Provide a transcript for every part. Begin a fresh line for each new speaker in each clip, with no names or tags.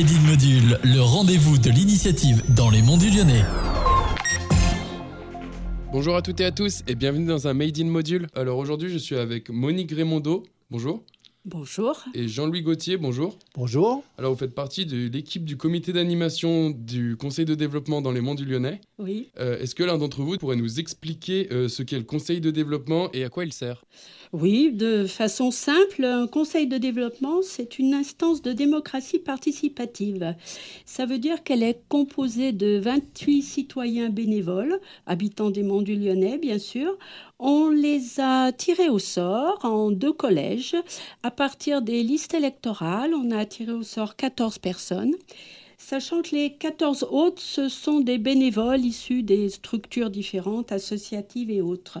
Made in Module, le rendez-vous de l'initiative dans les monts du Lyonnais.
Bonjour à toutes et à tous et bienvenue dans un Made in Module. Alors aujourd'hui, je suis avec Monique Grémondo. Bonjour.
Bonjour.
Et Jean-Louis Gauthier, bonjour.
Bonjour.
Alors vous faites partie de l'équipe du comité d'animation du Conseil de développement dans les monts du Lyonnais.
Oui.
Euh, Est-ce que l'un d'entre vous pourrait nous expliquer euh, ce qu'est le Conseil de développement et à quoi il sert?
Oui, de façon simple, un conseil de développement, c'est une instance de démocratie participative. Ça veut dire qu'elle est composée de 28 citoyens bénévoles, habitants des monts du Lyonnais, bien sûr. On les a tirés au sort en deux collèges. À partir des listes électorales, on a tiré au sort 14 personnes. Sachant que les 14 autres, ce sont des bénévoles issus des structures différentes, associatives et autres.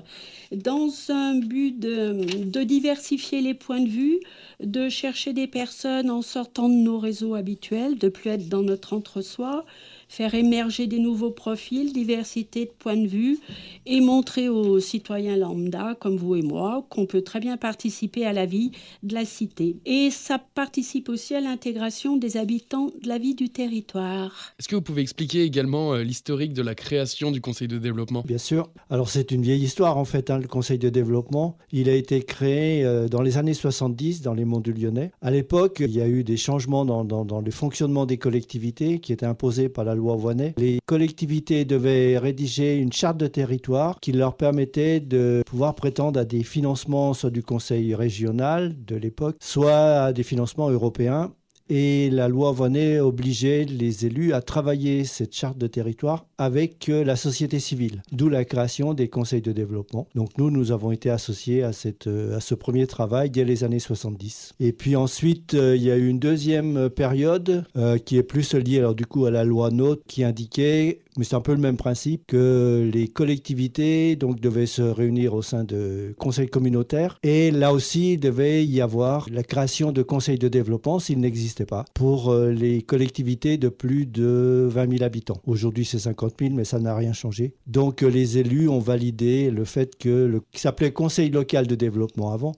Dans un but de, de, diversifier les points de vue, de chercher des personnes en sortant de nos réseaux habituels, de plus être dans notre entre-soi, faire émerger des nouveaux profils, diversité de points de vue et montrer aux citoyens lambda, comme vous et moi, qu'on peut très bien participer à la vie de la cité. Et ça participe aussi à l'intégration des habitants de la vie du territoire.
Est-ce que vous pouvez expliquer également euh, l'historique de la création du Conseil de développement?
Bien sûr. Alors c'est une vieille histoire en fait, hein, le Conseil de développement. Il a été créé euh, dans les années 70 dans les monts du Lyonnais. À l'époque, il y a eu des changements dans, dans, dans le fonctionnement des collectivités qui étaient imposés par la loi Voinet. Les collectivités devaient rédiger une charte de territoire qui leur permettait de pouvoir prétendre à des financements soit du Conseil régional de l'époque, soit à des financements européens et la loi Voinet obligeait les élus à travailler cette charte de territoire avec la société civile, d'où la création des conseils de développement. Donc nous, nous avons été associés à, cette, à ce premier travail dès les années 70. Et puis ensuite, il y a eu une deuxième période euh, qui est plus liée alors du coup à la loi NOTE qui indiquait mais c'est un peu le même principe que les collectivités donc devaient se réunir au sein de conseils communautaires et là aussi il devait y avoir la création de conseils de développement s'il n'existait pas pour les collectivités de plus de 20 000 habitants. Aujourd'hui c'est 50 000 mais ça n'a rien changé. Donc les élus ont validé le fait que le qui s'appelait conseil local de développement avant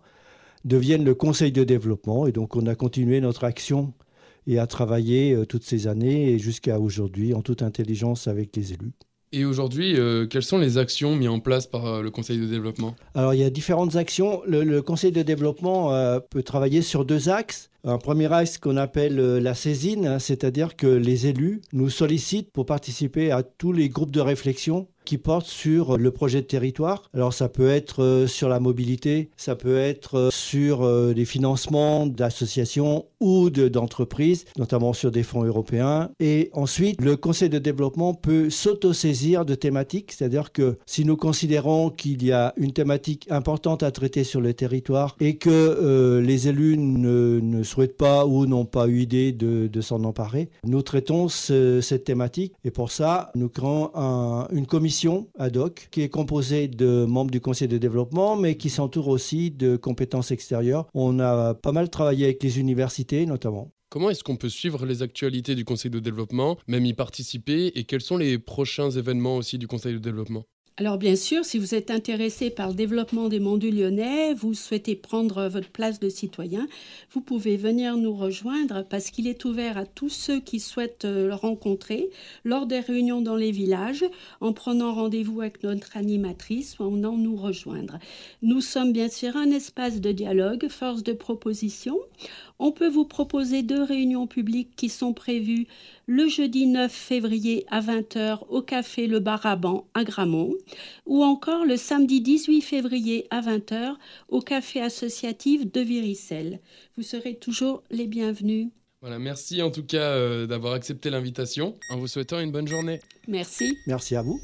devienne le conseil de développement et donc on a continué notre action et à travailler euh, toutes ces années et jusqu'à aujourd'hui en toute intelligence avec les élus.
Et aujourd'hui, euh, quelles sont les actions mises en place par euh, le Conseil de développement?
Alors, il y a différentes actions. Le, le Conseil de développement euh, peut travailler sur deux axes. Un premier axe qu'on appelle la saisine, hein, c'est-à-dire que les élus nous sollicitent pour participer à tous les groupes de réflexion qui portent sur le projet de territoire. Alors ça peut être sur la mobilité, ça peut être sur des financements d'associations ou d'entreprises, notamment sur des fonds européens. Et ensuite, le Conseil de développement peut s'autosaisir de thématiques, c'est-à-dire que si nous considérons qu'il y a une thématique importante à traiter sur le territoire et que euh, les élus ne, ne, souhaitent pas ou n'ont pas eu idée de, s'en emparer, nous traitons ce, cette thématique et pour ça, nous créons un, une commission ad hoc qui est composée de membres du conseil de développement mais qui s'entoure aussi de compétences extérieures. On a pas mal travaillé avec les universités notamment.
Comment est-ce qu'on peut suivre les actualités du Conseil de développement, même y participer, et quels sont les prochains événements aussi du Conseil de développement?
Alors bien sûr, si vous êtes intéressé par le développement des du Lyonnais, vous souhaitez prendre votre place de citoyen, vous pouvez venir nous rejoindre parce qu'il est ouvert à tous ceux qui souhaitent le rencontrer lors des réunions dans les villages, en prenant rendez-vous avec notre animatrice ou en venant nous rejoindre. Nous sommes bien sûr un espace de dialogue, force de proposition. On peut vous proposer deux réunions publiques qui sont prévues le jeudi 9 février à 20h au café Le Baraban à Gramont ou encore le samedi 18 février à 20h au café associatif de Viricelle. Vous serez toujours les bienvenus.
Voilà, merci en tout cas euh, d'avoir accepté l'invitation en vous souhaitant une bonne journée.
Merci.
Merci à vous.